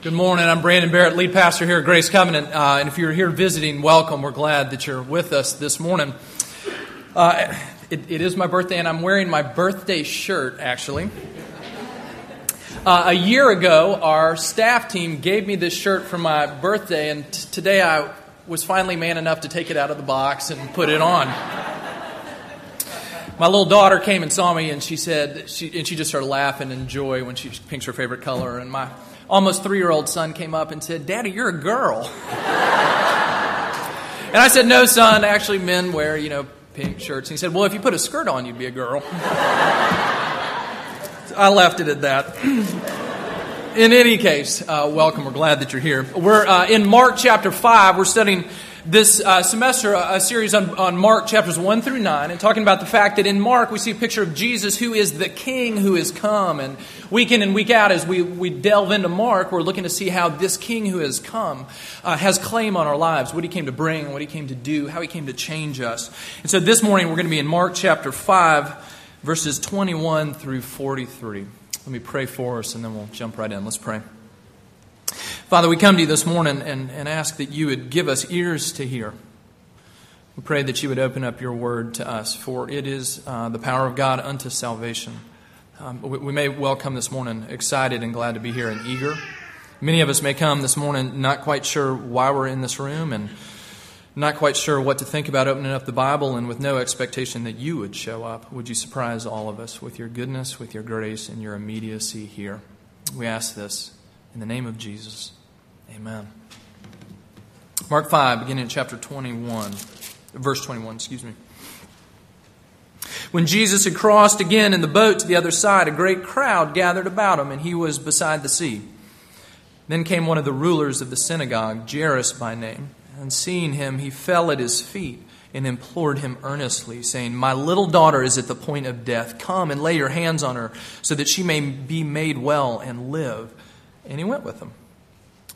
Good morning. I'm Brandon Barrett, lead pastor here at Grace Covenant. Uh, and if you're here visiting, welcome. We're glad that you're with us this morning. Uh, it, it is my birthday, and I'm wearing my birthday shirt, actually. Uh, a year ago, our staff team gave me this shirt for my birthday, and t- today I was finally man enough to take it out of the box and put it on. My little daughter came and saw me, and she said, she, and she just started laughing in joy when she picked her favorite color. And my almost three year old son came up and said, Daddy, you're a girl. and I said, No, son, actually, men wear, you know, pink shirts. And he said, Well, if you put a skirt on, you'd be a girl. I left it at that. in any case, uh, welcome. We're glad that you're here. We're uh, in Mark chapter 5. We're studying this uh, semester a series on, on Mark chapters 1 through 9 and talking about the fact that in Mark we see a picture of Jesus who is the King who is come. And week in and week out, as we, we delve into Mark, we're looking to see how this King who has come uh, has claim on our lives, what he came to bring, what he came to do, how he came to change us. And so this morning we're going to be in Mark chapter 5, verses 21 through 43. Let me pray for us and then we'll jump right in. Let's pray. Father, we come to you this morning and, and ask that you would give us ears to hear. We pray that you would open up your word to us, for it is uh, the power of God unto salvation. Um, we, we, may well come this morning excited and glad to be here and eager. Many of us may come this morning not quite sure why we're in this room and not quite sure what to think about opening up the Bible and with no expectation that you would show up. Would you surprise all of us with your goodness, with your grace, and your immediacy here? We ask this in the name of Jesus. Amen. Mark 5, beginning in chapter 21, verse 21, excuse me. When Jesus had crossed again in the boat to the other side, a great crowd gathered about him, and he was beside the sea. Then came one of the rulers of the synagogue, Jairus by name, and seeing him, he fell at his feet and implored him earnestly, saying, My little daughter is at the point of death. Come and lay your hands on her, so that she may be made well and live. And he went with them.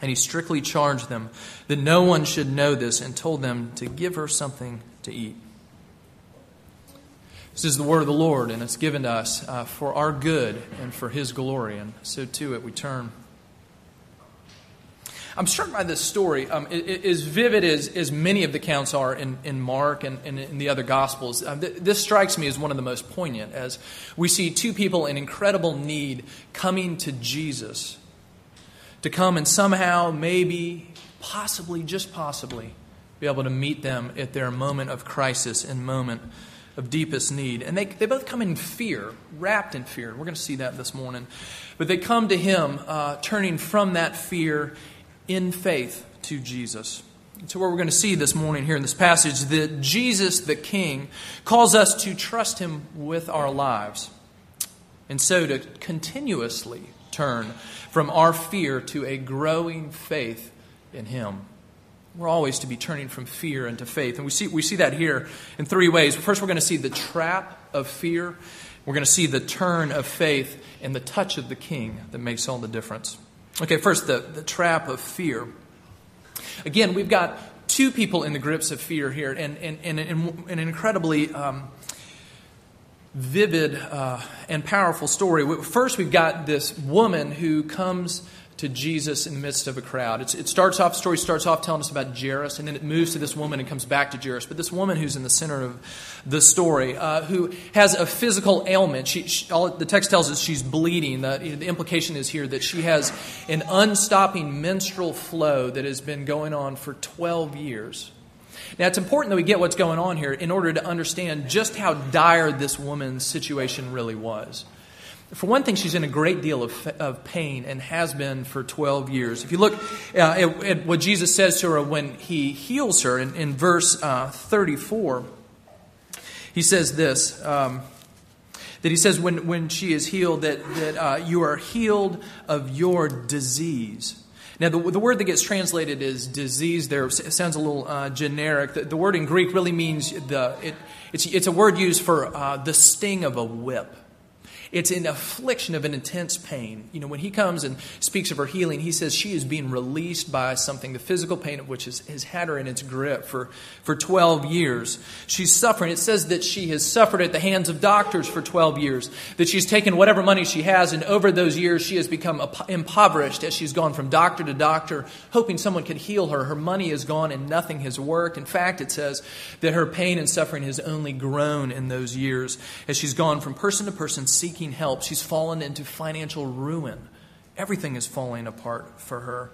And he strictly charged them that no one should know this and told them to give her something to eat. This is the word of the Lord, and it's given to us uh, for our good and for his glory. And so to it we turn. I'm struck by this story. Um, it, it, as vivid as, as many of the accounts are in, in Mark and, and in the other Gospels, uh, th- this strikes me as one of the most poignant as we see two people in incredible need coming to Jesus to come and somehow, maybe, possibly, just possibly, be able to meet them at their moment of crisis and moment of deepest need. And they, they both come in fear, wrapped in fear. We're going to see that this morning. But they come to Him, uh, turning from that fear in faith to Jesus. And So, what we're going to see this morning here in this passage that Jesus, the King, calls us to trust Him with our lives. And so to continuously turn from our fear to a growing faith in Him. We're always to be turning from fear into faith. And we see, we see that here in three ways. First, we're going to see the trap of fear, we're going to see the turn of faith, and the touch of the King that makes all the difference. Okay, first, the, the trap of fear. Again, we've got two people in the grips of fear here, and, and, and, and an incredibly um, vivid uh, and powerful story. First, we've got this woman who comes to Jesus in the midst of a crowd. It's, it starts off, the story starts off telling us about Jairus, and then it moves to this woman and comes back to Jairus. But this woman who's in the center of the story, uh, who has a physical ailment. She, she, all, the text tells us she's bleeding. The, the implication is here that she has an unstopping menstrual flow that has been going on for 12 years. Now, it's important that we get what's going on here in order to understand just how dire this woman's situation really was. For one thing, she's in a great deal of, of pain and has been for 12 years. If you look uh, at, at, what Jesus says to her when he heals her in, in verse uh, 34, he says this um, that he says, when, when she is healed, that, that uh, you are healed of your disease. Now, the, the word that gets translated as disease there sounds a little uh, generic. The, the, word in Greek really means the, it, it's, it's a word used for uh, the sting of a whip. It's an affliction of an intense pain. You know, when he comes and speaks of her healing, he says she is being released by something, the physical pain of which has, has had her in its grip for, for 12 years. She's suffering. It says that she has suffered at the hands of doctors for 12 years, that she's taken whatever money she has, and over those years she has become impoverished as she's gone from doctor to doctor, hoping someone could heal her. Her money is gone and nothing has worked. In fact, it says that her pain and suffering has only grown in those years as she's gone from person to person seeking seeking help. She's fallen into financial ruin. Everything is falling apart for her.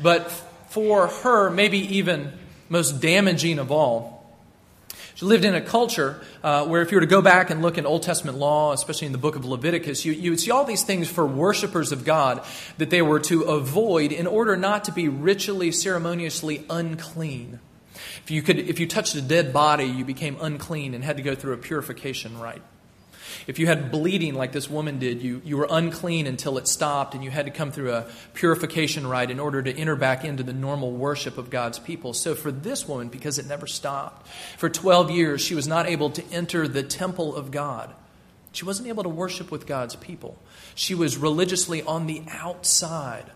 But for her, maybe even most damaging of all, she lived in a culture uh, where, if you were to go back and look in Old Testament law, especially in the book of Leviticus, you, you would see all these things for worshipers of God that they were to avoid in order not to be ritually, ceremoniously unclean. If you, could, if you touched a dead body, you became unclean and had to go through a purification rite. If you had bleeding like this woman did, you, you were unclean until it stopped, and you had to come through a purification rite in order to enter back into the normal worship of God's people. So for this woman, because it never stopped, for 12 years, she was not able to enter the temple of God. She wasn't able to worship with God's people. She was religiously on the outside,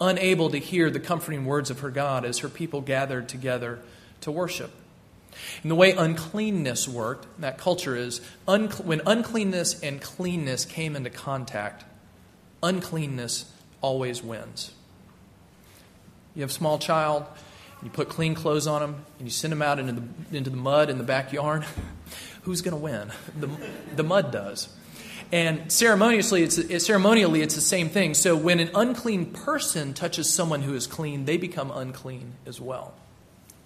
unable to hear the comforting words of her God as her people gathered together to worship. And the way uncleanness worked that culture is when uncleanness and cleanness came into contact, uncleanness always wins. You have a small child, you put clean clothes on them, and you send them out into the, into the mud in the backyard. Who's going to win? The, the mud does. And ceremoniously, it's, it, ceremonially, it's the same thing. So when an unclean person touches someone who is clean, they become unclean as well.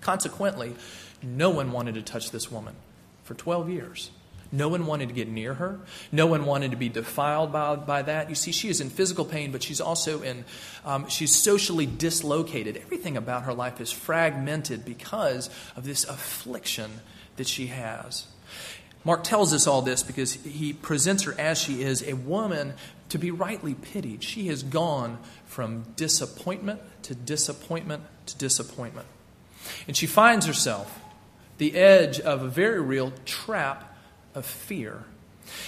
Consequently, no one wanted to touch this woman for 12 years. No one wanted to get near her. No one wanted to be defiled by, by that. You see, she is in physical pain, but she's also in, um, she's socially dislocated. Everything about her life is fragmented because of this affliction that she has. Mark tells us all this because he presents her as she is, a woman to be rightly pitied. She has gone from disappointment to disappointment to disappointment. And she finds herself the edge of a very real trap of fear.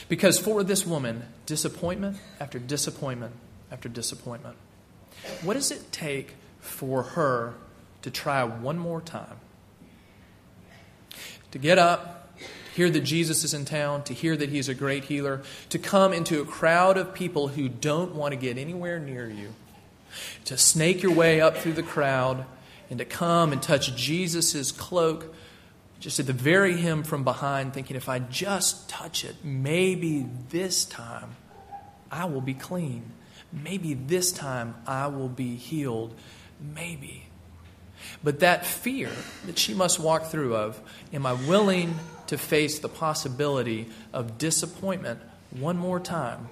Because for this woman, disappointment after disappointment after disappointment. What does it take for her to try one more time? To get up, hear that Jesus is in town, to hear that he's a great healer, to come into a crowd of people who don't want to get anywhere near you, to snake your way up through the crowd, and to come and touch Jesus' cloak just at the very hem from behind, thinking, if I just touch it, maybe this time I will be clean. Maybe this time I will be healed. Maybe. But that fear that she must walk through of, am I willing to face the possibility of disappointment one more time?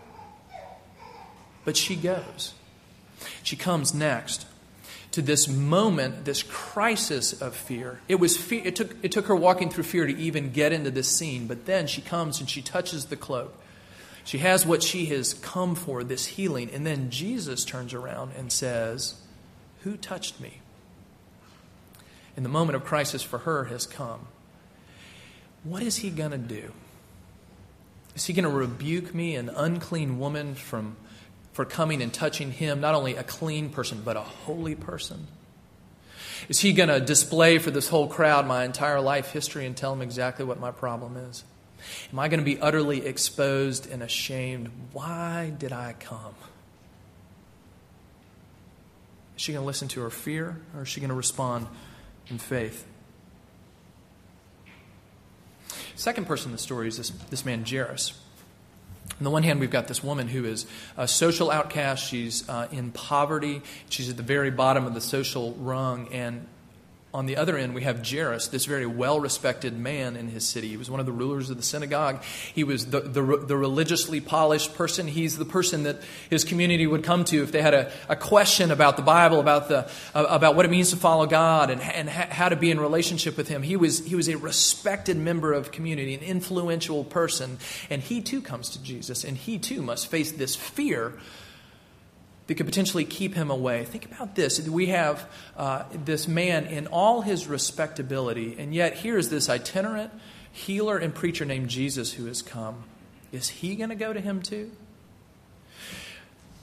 But she goes. She comes next. To this moment, this crisis of fear. It was fe- it took it took her walking through fear to even get into this scene, but then she comes and she touches the cloak. She has what she has come for, this healing, and then Jesus turns around and says, "Who touched me?" And the moment of crisis for her has come. What is he going to do? Is he going to rebuke me, an unclean woman, from for coming and touching him, not only a clean person, but a holy person? Is he going to display for this whole crowd my entire life history and tell them exactly what my problem is? Am I going to be utterly exposed and ashamed? Why did I come? Is she going to listen to her fear or is she going to respond in faith? Second person in the story is this, this man, Jairus. On the one hand, we've got this woman who is a social outcast. She's uh, in poverty. She's at the very bottom of the social rung. And on the other end, we have Jairus, this very well respected man in his city. He was one of the rulers of the synagogue. He was the, the, the, religiously polished person. He's the person that his community would come to if they had a, a question about the Bible, about, the, about what it means to follow God, and, and ha- how to be in relationship with Him. He was, he was a respected member of community, an influential person. And he too comes to Jesus, and he too must face this fear that could potentially keep him away. Think about this. We have uh, this man in all his respectability, and yet here is this itinerant healer and preacher named Jesus who has come. Is he going to go to him too?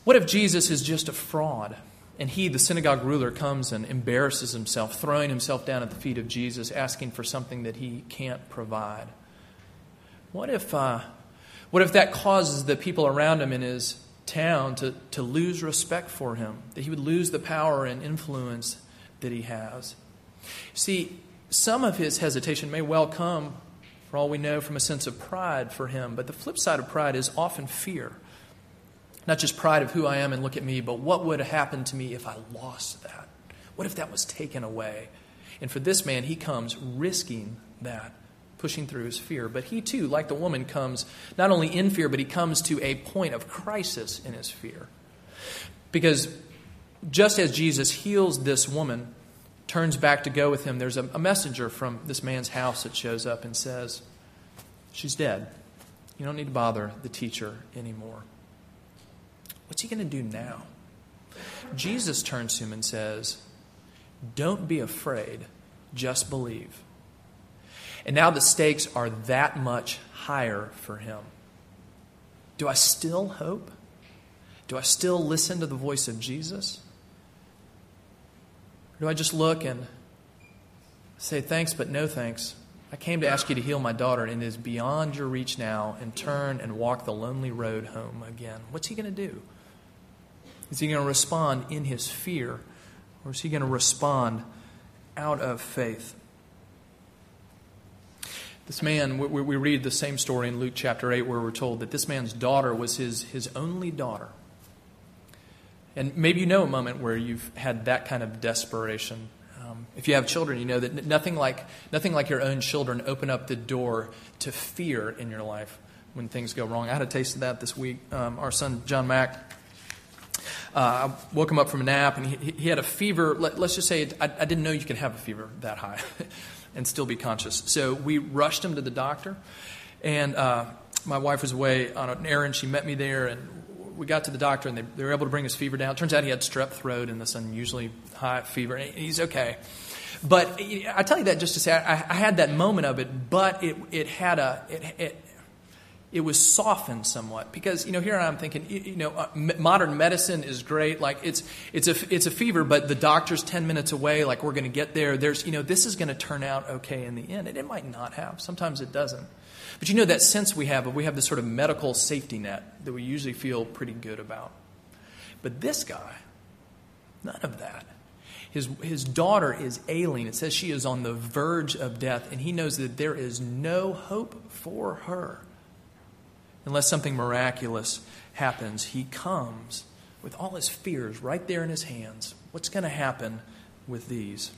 What if Jesus is just a fraud? And he, the synagogue ruler, comes and embarrasses himself, throwing himself down at the feet of Jesus, asking for something that he can't provide. What if, uh, what if that causes the people around him in his town to, to lose respect for him, that he would lose the power and influence that he has. See, some of his hesitation may well come, for all we know, from a sense of pride for him, but the flip side of pride is often fear. Not just pride of who I am and look at me, but what would happen to me if I lost that? What if that was taken away? And for this man, he comes risking that pushing through his fear. But he too, like the woman, comes not only in fear, but he comes to a point of crisis in his fear. Because just as Jesus heals this woman, turns back to go with him, there's a, a messenger from this man's house that shows up and says, She's dead. You don't need to bother the teacher anymore. What's he going to do now? Jesus turns to him and says, Don't be afraid, just believe. And now the stakes are that much higher for him. Do I still hope? Do I still listen to the voice of Jesus? Or do I just look and say thanks, but no thanks? I came to ask you to heal my daughter, and it is beyond your reach now, and turn and walk the lonely road home again. What's he going to do? Is he going to respond in his fear, or is he going to respond out of faith? This man, we, we read the same story in Luke chapter 8 where we're told that this man's daughter was his, his only daughter. And maybe you know a moment where you've had that kind of desperation. Um, if you have children, you know that nothing like, nothing like your own children open up the door to fear in your life when things go wrong. I had a taste of that this week. Um, our son, John Mack, uh, I woke him up from a nap and he, he had a fever. Let, us just say I, I, didn't know you could have a fever that high. and still be conscious. So we rushed him to the doctor, and uh, my wife was away on an errand. She met me there, and we got to the doctor, and they, they were able to bring his fever down. Turns out he had strep throat and this unusually high fever, and he's okay. But I tell you that just to say I, I had that moment of it, but it, it had a it, it, it was softened somewhat. Because you know here I'm thinking you know uh, modern medicine is great. Like it's it's a it's a fever but the doctor's 10 minutes away like we're going to get there. There's you know this is going to turn out okay in the end. And it might not have. Sometimes it doesn't. But you know that sense we have of we have this sort of medical safety net that we usually feel pretty good about. But this guy none of that. His, his daughter is ailing. It says she is on the verge of death, and he knows that there is no hope for her unless something miraculous happens. He comes with all his fears right there in his hands. What's going to happen with these?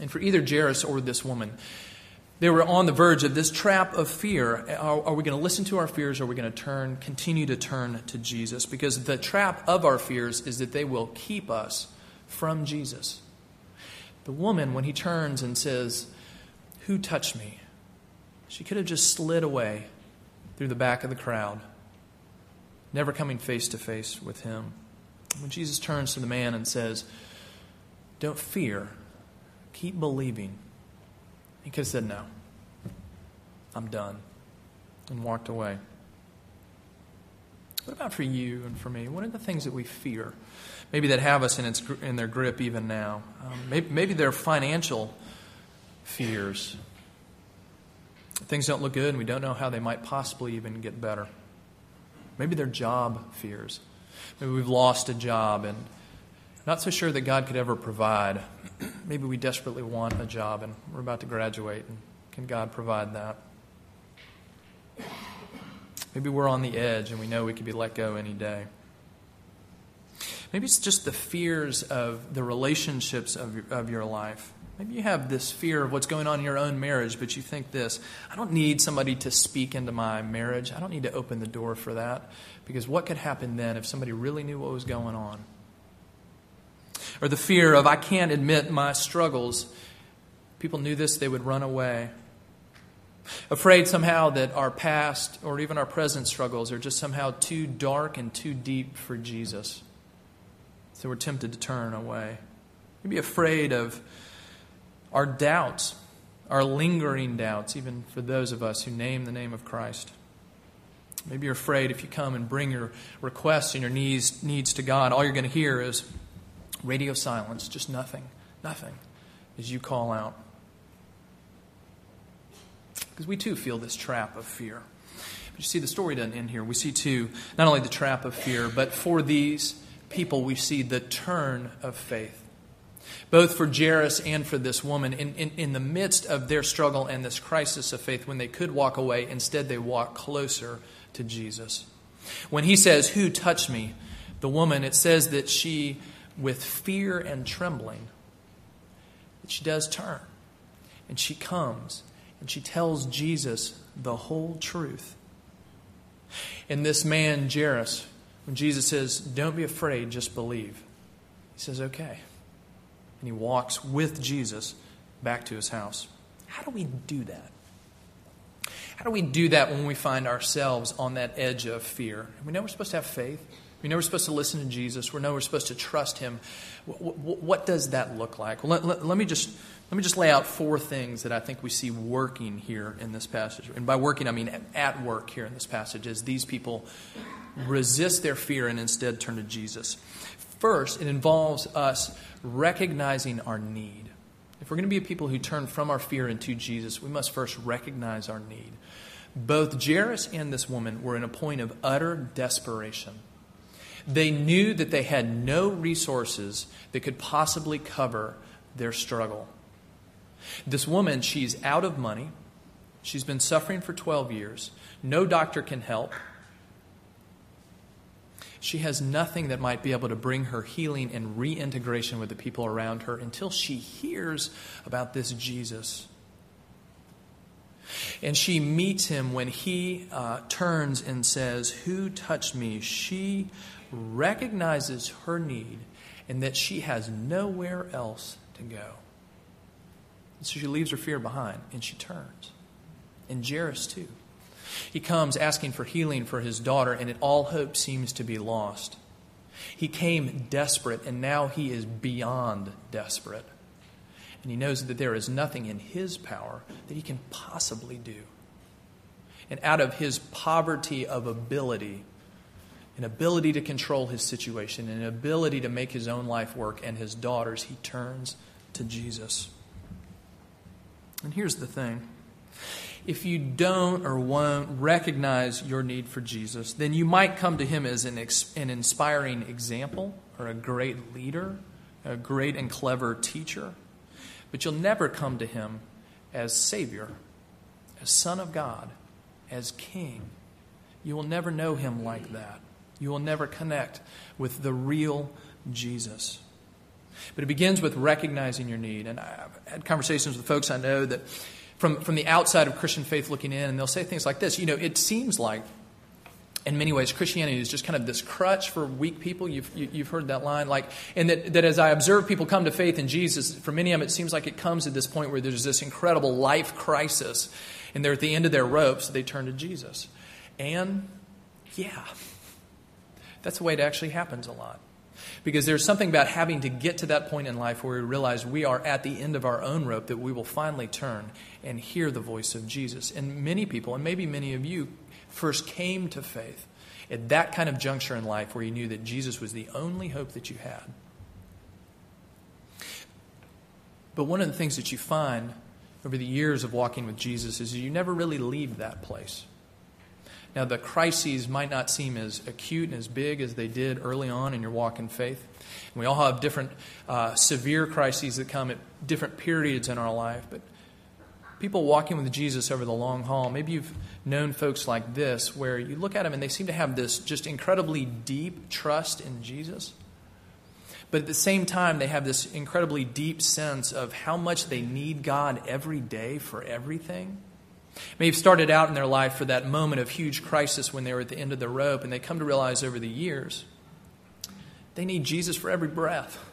And for either Jairus or this woman, they were on the verge of this trap of fear. Are, are we going to listen to our fears or are we going to turn, continue to turn to Jesus? Because the trap of our fears is that they will keep us from Jesus. The woman, when he turns and says, Who touched me? She could have just slid away through the back of the crowd, never coming face to face with him. When Jesus turns to the man and says, Don't fear, keep believing, he could have said, No, I'm done, and walked away. What about for you and for me? What are the things that we fear? Maybe that have us in, its, in their grip even now. Um, maybe, maybe they're financial fears. Things don't look good and we don't know how they might possibly even get better. Maybe they're job fears. Maybe we've lost a job and not so sure that God could ever provide. Maybe we desperately want a job and we're about to graduate and can God provide that? Maybe we're on the edge and we know we could be let go any day. Maybe it's just the fears of the relationships of your, of your life. Maybe you have this fear of what's going on in your own marriage, but you think this I don't need somebody to speak into my marriage. I don't need to open the door for that. Because what could happen then if somebody really knew what was going on? Or the fear of I can't admit my struggles. People knew this, they would run away. Afraid somehow that our past or even our present struggles are just somehow too dark and too deep for Jesus. So we're tempted to turn away. Maybe afraid of our doubts, our lingering doubts, even for those of us who name the name of Christ. Maybe you're afraid if you come and bring your requests and your needs, needs to God, all you're going to hear is radio silence, just nothing, nothing, as you call out. Because we too feel this trap of fear. But you see, the story doesn't end here. We see too, not only the trap of fear, but for these people, we see the turn of faith. Both for Jairus and for this woman, in, in, in the midst of their struggle and this crisis of faith, when they could walk away, instead they walk closer to Jesus. When he says, Who touched me? The woman, it says that she, with fear and trembling, that she does turn. And she comes and she tells Jesus the whole truth. And this man, Jairus, when Jesus says, Don't be afraid, just believe, he says, Okay. And he walks with Jesus back to his house. How do we do that? How do we do that when we find ourselves on that edge of fear? We know we're supposed to have faith. We know we're supposed to listen to Jesus. We know we're supposed to trust him. What does that look like? Well, let, let, let, me just, let me just lay out four things that I think we see working here in this passage. And by working, I mean at work here in this passage, as these people resist their fear and instead turn to Jesus. First, it involves us recognizing our need. If we're going to be a people who turn from our fear into Jesus, we must first recognize our need. Both Jairus and this woman were in a point of utter desperation. They knew that they had no resources that could possibly cover their struggle. This woman, she's out of money. She's been suffering for 12 years. No doctor can help. She has nothing that might be able to bring her healing and reintegration with the people around her until she hears about this Jesus. And she meets him when he uh, turns and says, Who touched me? She recognizes her need and that she has nowhere else to go. And so she leaves her fear behind and she turns. And Jairus, too. He comes asking for healing for his daughter, and it, all hope seems to be lost. He came desperate, and now he is beyond desperate. And he knows that there is nothing in his power that he can possibly do. And out of his poverty of ability, an ability to control his situation, an ability to make his own life work and his daughter's, he turns to Jesus. And here's the thing if you don't or won't recognize your need for Jesus, then you might come to him as an, ex- an inspiring example or a great leader, a great and clever teacher, but you'll never come to him as Savior, as Son of God, as King. You will never know him like that. You will never connect with the real Jesus. But it begins with recognizing your need. And I've had conversations with folks I know that from, from the outside of Christian faith looking in, and they'll say things like this You know, it seems like in many ways, Christianity is just kind of this crutch for weak people. You've, you, have you have heard that line. Like, and that, that as I observe people come to faith in Jesus, for many of them, it seems like it comes at this point where there's this incredible life crisis, and they're at the end of their rope, so they turn to Jesus. And, yeah, that's the way it actually happens a lot. Because there's something about having to get to that point in life where we realize we are at the end of our own rope that we will finally turn and hear the voice of Jesus. And many people, and maybe many of you, first came to faith at that kind of juncture in life where you knew that Jesus was the only hope that you had. But one of the things that you find over the years of walking with Jesus is you never really leave that place. Now, the crises might not seem as acute and as big as they did early on in your walk in faith. We all have different uh, severe crises that come at different periods in our life. But people walking with Jesus over the long haul, maybe you've known folks like this where you look at them and they seem to have this just incredibly deep trust in Jesus. But at the same time, they have this incredibly deep sense of how much they need God every day for everything. May have started out in their life for that moment of huge crisis when they were at the end of the rope, and they come to realize over the years they need Jesus for every breath.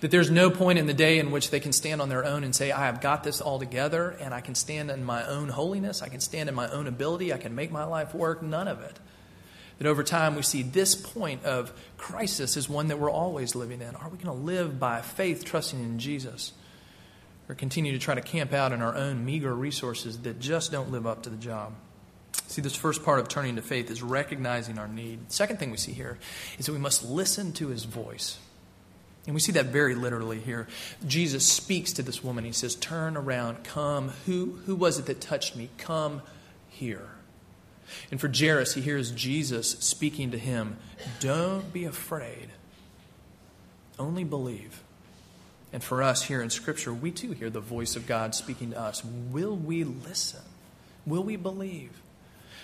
That there's no point in the day in which they can stand on their own and say, I have got this all together, and I can stand in my own holiness, I can stand in my own ability, I can make my life work. None of it. That over time we see this point of crisis is one that we're always living in. Are we going to live by faith, trusting in Jesus? Or continue to try to camp out in our own meager resources that just don't live up to the job? See, this first part of turning to faith is recognizing our need. Second thing we see here is that we must listen to his voice. And we see that very literally here. Jesus speaks to this woman. He says, Turn around, come. Who, who was it that touched me? Come here. And for Jairus, he hears Jesus speaking to him Don't be afraid, only believe. And for us here in Scripture, we too hear the voice of God speaking to us. Will we listen? Will we believe?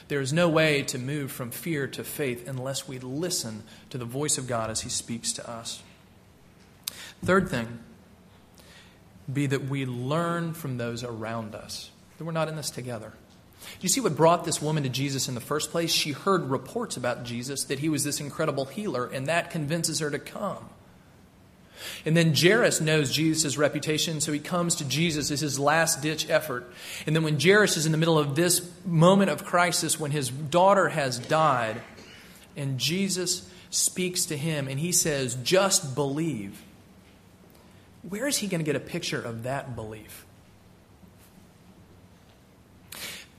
There is no way to move from fear to faith unless we listen to the voice of God as He speaks to us. Third thing, be that we learn from those around us, that we're not in this together. You see what brought this woman to Jesus in the first place? She heard reports about Jesus, that he was this incredible healer, and that convinces her to come. And then Jairus knows Jesus' reputation, so he comes to Jesus as his last ditch effort. And then when Jairus is in the middle of this moment of crisis, when his daughter has died, and Jesus speaks to him and he says, Just believe where is he going to get a picture of that belief?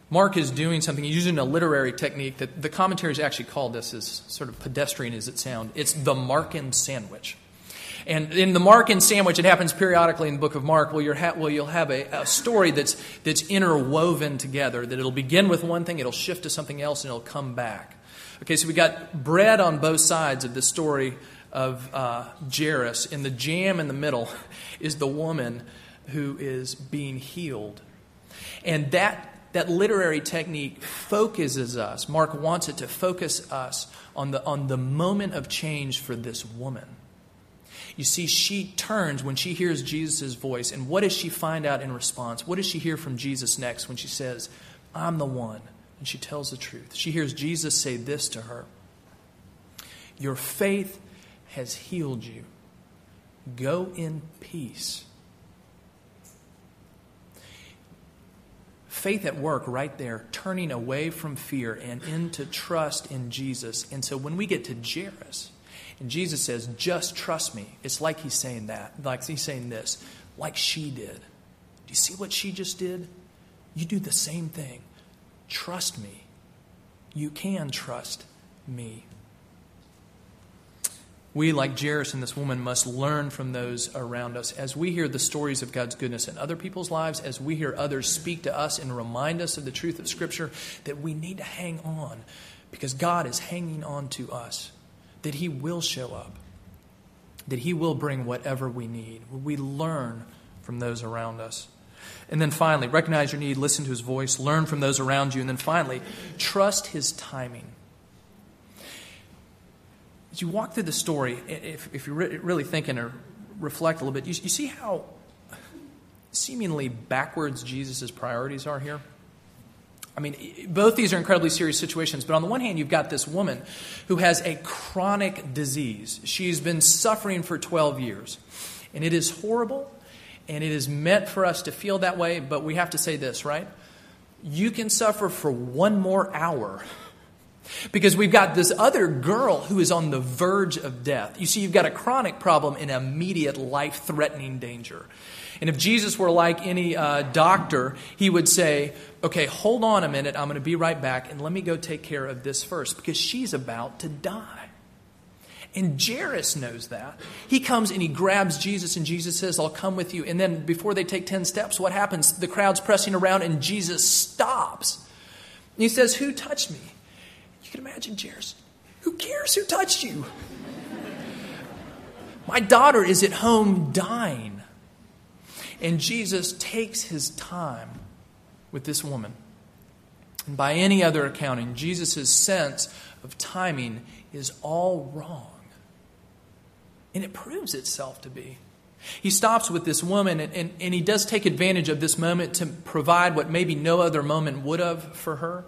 Mark is doing something, he's using a literary technique that the commentaries actually call this as sort of pedestrian as it sounds. It's the Markan sandwich. And in the Markan sandwich, it happens periodically in the book of Mark, where, you're ha- where you'll have a, a, story that's, that's interwoven together, that it'll begin with one thing, it'll shift to something else, and it'll come back. Okay, so we got bread on both sides of the story of uh, Jairus, and the jam in the middle is the woman who is being healed. And that, that literary technique focuses us. Mark wants it to focus us on the, on the moment of change for this woman. You see, she turns when she hears Jesus' voice, and what does she find out in response? What does she hear from Jesus next when she says, I'm the one? And she tells the truth. She hears Jesus say this to her Your faith has healed you. Go in peace. Faith at work right there, turning away from fear and into trust in Jesus. And so when we get to Jairus, Jesus says, just trust me, it's like he's saying that. Like he's saying this, like she did. Do you see what she just did? You do the same thing. Trust me. You can trust me. We, like Jairus and this woman, must learn from those around us. As we hear the stories of God's goodness in other people's lives, as we hear others speak to us and remind us of the truth of Scripture, that we need to hang on because God is hanging on to us, that He will show up, that He will bring whatever we need. We learn from those around us. And then finally, recognize your need, listen to His voice, learn from those around you, and then finally, trust His timing as you walk through the story, if, if you're really thinking or reflect a little bit, you, you see how seemingly backwards Jesus' priorities are here? I mean, both these are incredibly serious situations, but on the one hand, you've got this woman who has a chronic disease. She's been suffering for 12 years, and it is horrible, and it is meant for us to feel that way, but we have to say this, right? You can suffer for one more hour. Because we've got this other girl who is on the verge of death. You see, you've got a chronic problem in immediate life threatening danger. And if Jesus were like any uh, doctor, he would say, Okay, hold on a minute. I'm going to be right back, and let me go take care of this first because she's about to die. And Jairus knows that. He comes and he grabs Jesus, and Jesus says, I'll come with you. And then before they take 10 steps, what happens? The crowd's pressing around, and Jesus stops. And he says, Who touched me? You can imagine Jairus. Who cares who touched you? My daughter is at home dying. And Jesus takes his time with this woman. And by any other accounting, Jesus' sense of timing is all wrong. And it proves itself to be. He stops with this woman, and, and, and, he does take advantage of this moment to provide what maybe no other moment would have for her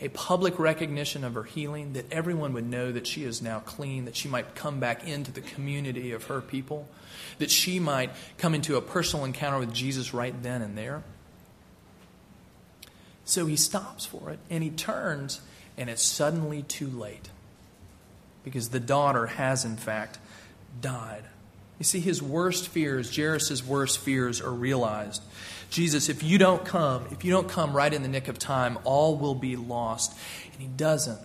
a public recognition of her healing, that everyone would know that she is now clean, that she might come back into the community of her people that she might come into a personal encounter with Jesus right then and there. So he stops for it and he turns, and it's suddenly too late because the daughter has, in fact, died. You see, his worst fears, Jairus' worst fears, are realized. Jesus, if you don't come, if you don't come right in the nick of time, all will be lost. And he doesn't.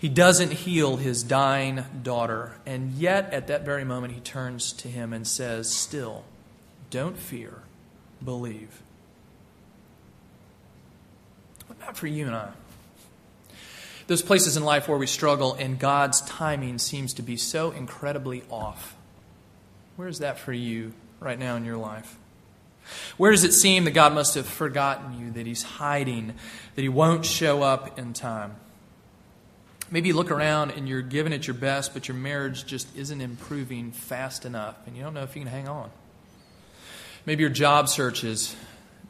He doesn't heal his dying daughter, and yet at that very moment he turns to him and says, Still, don't fear, believe. What about for you and I? Those places in life where we struggle and God's timing seems to be so incredibly off. Where is that for you right now in your life? Where does it seem that God must have forgotten you, that He's hiding, that He won't show up in time? Maybe you look around and you're giving it your best, but your marriage just isn't improving fast enough, and you don't know if you can hang on. Maybe your job search is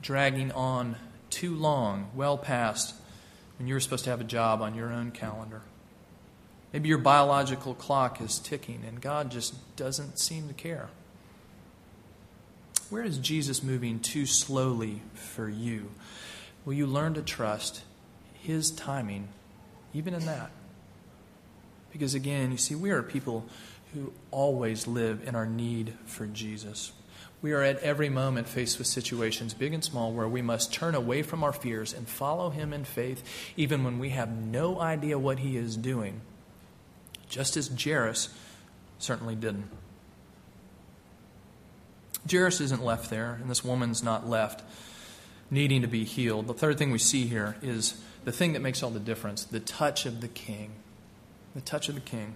dragging on too long, well past when you were supposed to have a job on your own calendar. Maybe your biological clock is ticking and God just doesn't seem to care. Where is Jesus moving too slowly for you? Will you learn to trust His timing even in that? Because again, you see, we are people who always live in our need for Jesus. We are at every moment faced with situations, big and small, where we must turn away from our fears and follow Him in faith, even when we have no idea what He is doing, just as Jairus certainly didn't. Jairus isn't left there, and this woman's not left needing to be healed. The third thing we see here is the thing that makes all the difference the touch of the king the touch of the king.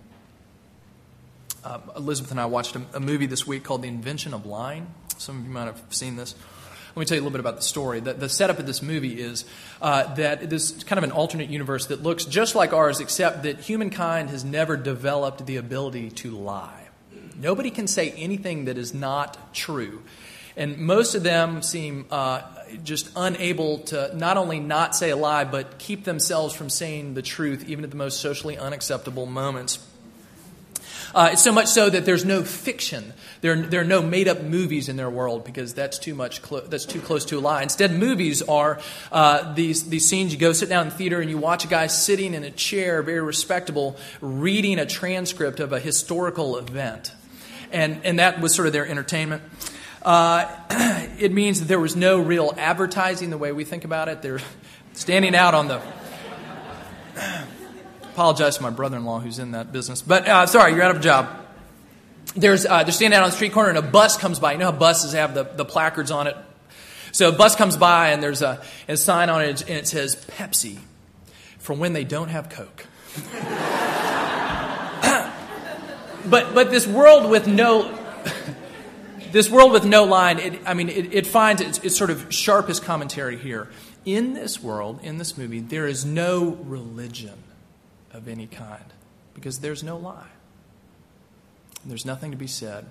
Uh, Elizabeth and I watched a, a, movie this week called The Invention of Lying. Some of you might have seen this. Let me tell you a little bit about the story. The, the setup of this movie is uh, that this kind of an alternate universe that looks just like ours, except that humankind has never developed the ability to lie. Nobody can say anything that is not true. And most of them seem uh, just unable to not only not say a lie, but keep themselves from saying the truth, even at the most socially unacceptable moments. Uh, it's so much so that there's no fiction. There, there are no made up movies in their world because that's too much. Clo- that's too close to a lie. Instead, movies are uh, these these scenes. You go sit down in theater and you watch a guy sitting in a chair, very respectable, reading a transcript of a historical event, and and that was sort of their entertainment. Uh, it means that there was no real advertising the way we think about it. They're standing out on the. Apologize to my brother in law who's in that business. But uh, sorry, you're out of a job. There's, uh, they're standing out on the street corner and a bus comes by. You know how buses have the, the placards on it? So a bus comes by and there's a, a sign on it and it says Pepsi for when they don't have Coke. but, but this world with no this world with no line, it, I mean, it, it finds its, its sort of sharpest commentary here. In this world, in this movie, there is no religion of any kind because there's no lie. There's nothing to be said.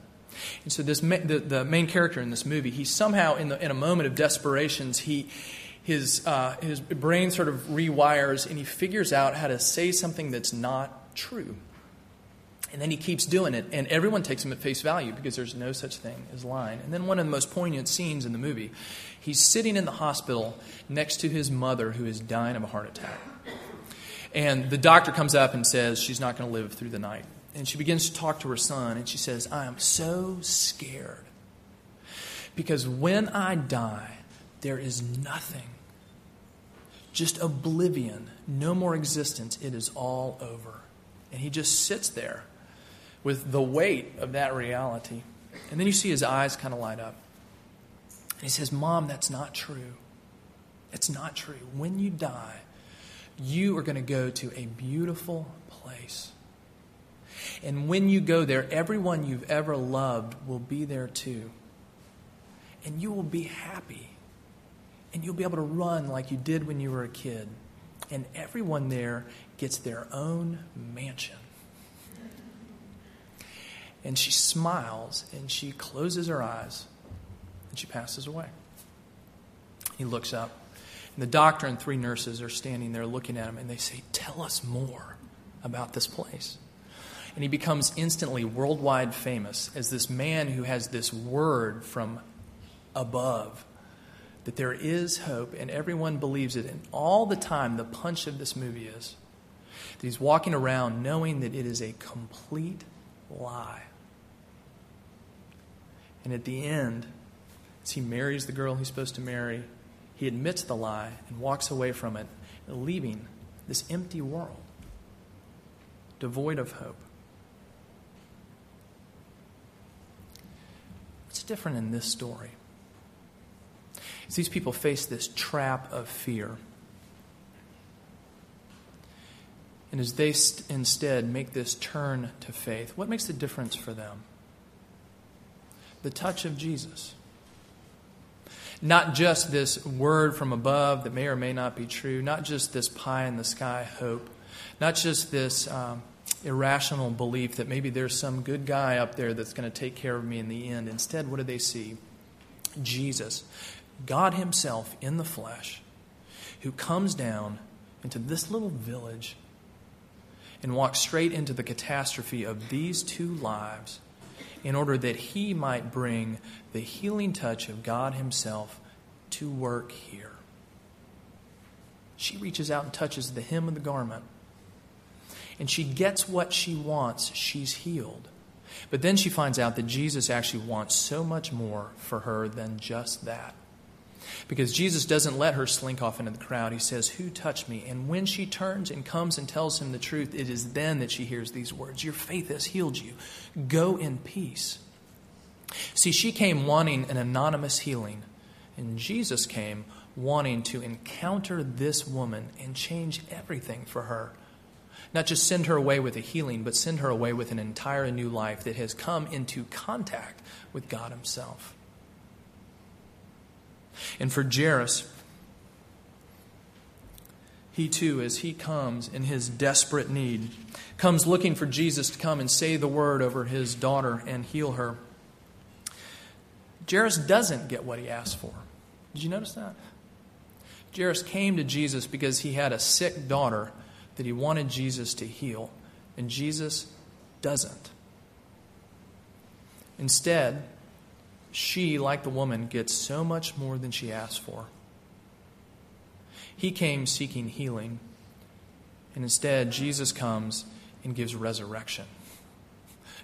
And so, this, the, the main character in this movie, he somehow, in, the, in a moment of desperation, he, his, uh, his brain sort of rewires and he figures out how to say something that's not true. And then he keeps doing it, and everyone takes him at face value because there's no such thing as lying. And then one of the most poignant scenes in the movie, he's sitting in the hospital next to his mother who is dying of a heart attack. And the doctor comes up and says she's not going to live through the night. And she begins to talk to her son, and she says, I am so scared. Because when I die, there is nothing, just oblivion, no more existence. It is all over. And he just sits there with the weight of that reality. And then you see his eyes kind of light up. And he says, Mom, that's not true. It's not true. When you die, you are going to go to a beautiful place. And when you go there, everyone you've ever loved will be there too. And you will be happy. And you'll be able to run like you did when you were a kid. And everyone there gets their own mansion. And she smiles and she closes her eyes and she passes away. He looks up. And the doctor and three nurses are standing there looking at him and they say, Tell us more about this place. And he becomes instantly worldwide famous as this man who has this word from above that there is hope and everyone believes it. And all the time, the punch of this movie is that he's walking around knowing that it is a complete lie. And at the end, as he marries the girl he's supposed to marry, he admits the lie and walks away from it, leaving this empty world, devoid of hope. What's different in this story? Is these people face this trap of fear. And as they st- instead make this turn to faith, what makes the difference for them? The touch of Jesus. Not just this word from above that may or may not be true, not just this pie in the sky hope, not just this um, irrational belief that maybe there's some good guy up there that's going to take care of me in the end. Instead, what do they see? Jesus, God Himself in the flesh, who comes down into this little village and walks straight into the catastrophe of these two lives in order that He might bring the healing touch of God Himself to work here. She reaches out and touches the hem of the garment and she gets what she wants, she's healed. But then she finds out that Jesus actually wants so much more for her than just that. Because Jesus doesn't let her slink off into the crowd. He says, Who touched me? And when she turns and comes and tells him the truth, it is then that she hears these words Your faith has healed you. Go in peace. See, she came wanting an anonymous healing, and Jesus came wanting to encounter this woman and change everything for her. Not just send her away with a healing, but send her away with an entire new life that has come into contact with God Himself. And for Jairus, he too, as he comes in his desperate need, comes looking for Jesus to come and say the word over his daughter and heal her. Jairus doesn't get what he asked for. Did you notice that? Jairus came to Jesus because he had a sick daughter that he wanted Jesus to heal, and Jesus doesn't. Instead, she, like the woman, gets so much more than she asked for. He came seeking healing, and instead, Jesus comes and gives resurrection.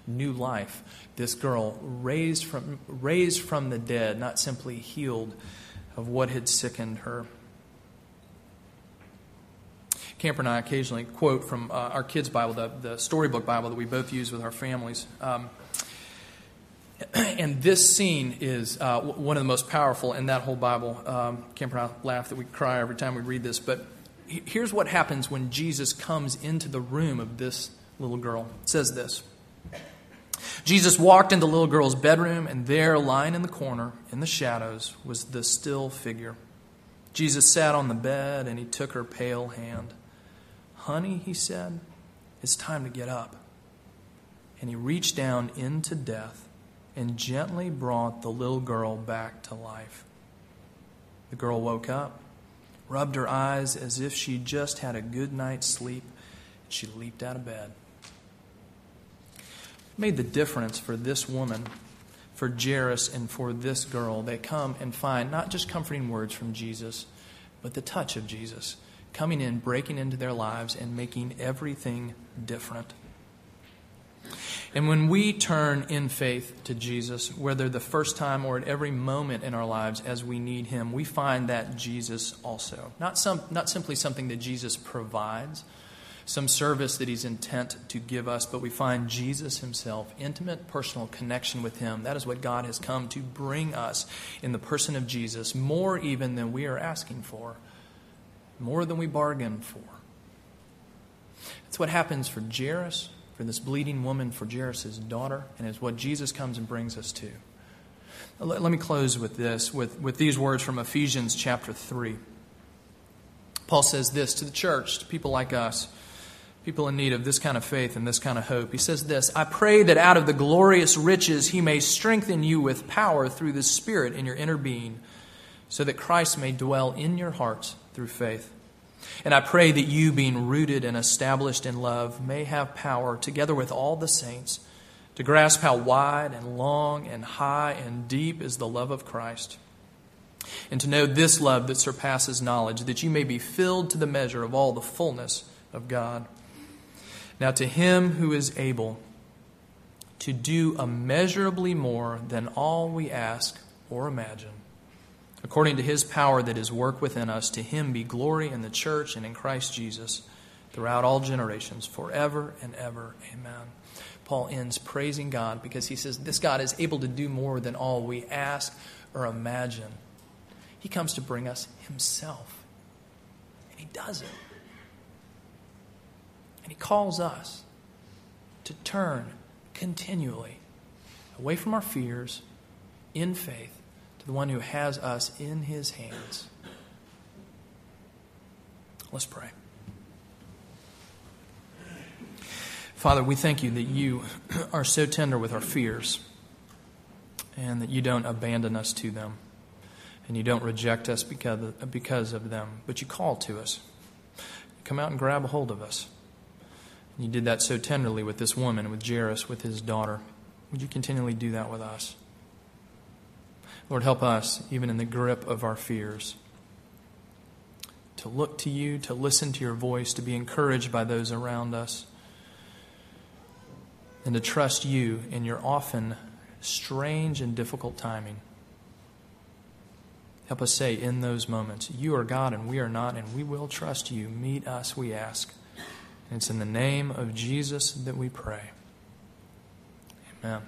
New life. This girl raised from, raised from the dead, not simply healed of what had sickened her. Camper and I occasionally quote from uh, our kids' Bible, the, the storybook Bible that we both use with our families. Um, and this scene is uh, one of the most powerful in that whole Bible. Um, Camper and I laugh that we cry every time we read this, but here's what happens when Jesus comes into the room of this little girl. It says this Jesus walked into the little girl's bedroom, and there, lying in the corner, in the shadows, was the still figure. Jesus sat on the bed, and he took her pale hand. Honey, he said, it's time to get up. And he reached down into death and gently brought the little girl back to life. The girl woke up rubbed her eyes as if she just had a good night's sleep, and she leaped out of bed. Made the difference for this woman, for Jairus, and for this girl. They come and find not just comforting words from Jesus, but the touch of Jesus coming in, breaking into their lives, and making everything different. And when we turn in faith to Jesus, whether the first time or at every moment in our lives as we need Him, we find that Jesus also. Not, some, not simply something that Jesus provides, some service that He's intent to give us, but we find Jesus Himself, intimate personal connection with Him. That is what God has come to bring us in the person of Jesus, more even than we are asking for, more than we bargain for. That's what happens for Jairus this bleeding woman, for Jairus' daughter, and is what Jesus comes and brings us to. Let, let me close with this, with, with these words from Ephesians chapter 3. Paul says this to the church, to people like us, people in need of this kind of faith and this kind of hope. He says this I pray that out of the glorious riches he may strengthen you with power through the Spirit in your inner being, so that Christ may dwell in your hearts through faith and I pray that you, being rooted and established in love, may have power, together with all the saints, to grasp how wide and long and high and deep is the love of Christ, and to know this love that surpasses knowledge, that you may be filled to the measure of all the fullness of God. Now, to him who is able to do immeasurably more than all we ask or imagine according to his power that is work within us, to him be glory in the church and in Christ Jesus throughout all generations, forever and ever. Amen. Paul ends praising God because he says this God is able to do more than all we ask or imagine. He comes to bring us himself, and he does it. And he calls us to turn continually away from our fears in faith to the one who has us in his hands. Let's pray. Father, we thank you that you are so tender with our fears and that you don't abandon us to them and you don't reject us because of, because of them, but you call to us. Come out and grab a hold of us. And you did that so tenderly with this woman, with Jairus, with his daughter. Would you continually do that with us? Lord, help us, even in the grip of our fears, to look to you, to listen to your voice, to be encouraged by those around us, and to trust you in your often strange and difficult timing. Help us say in those moments, You are God and we are not, and we will trust you. Meet us, we ask. And it's in the name of Jesus that we pray. Amen.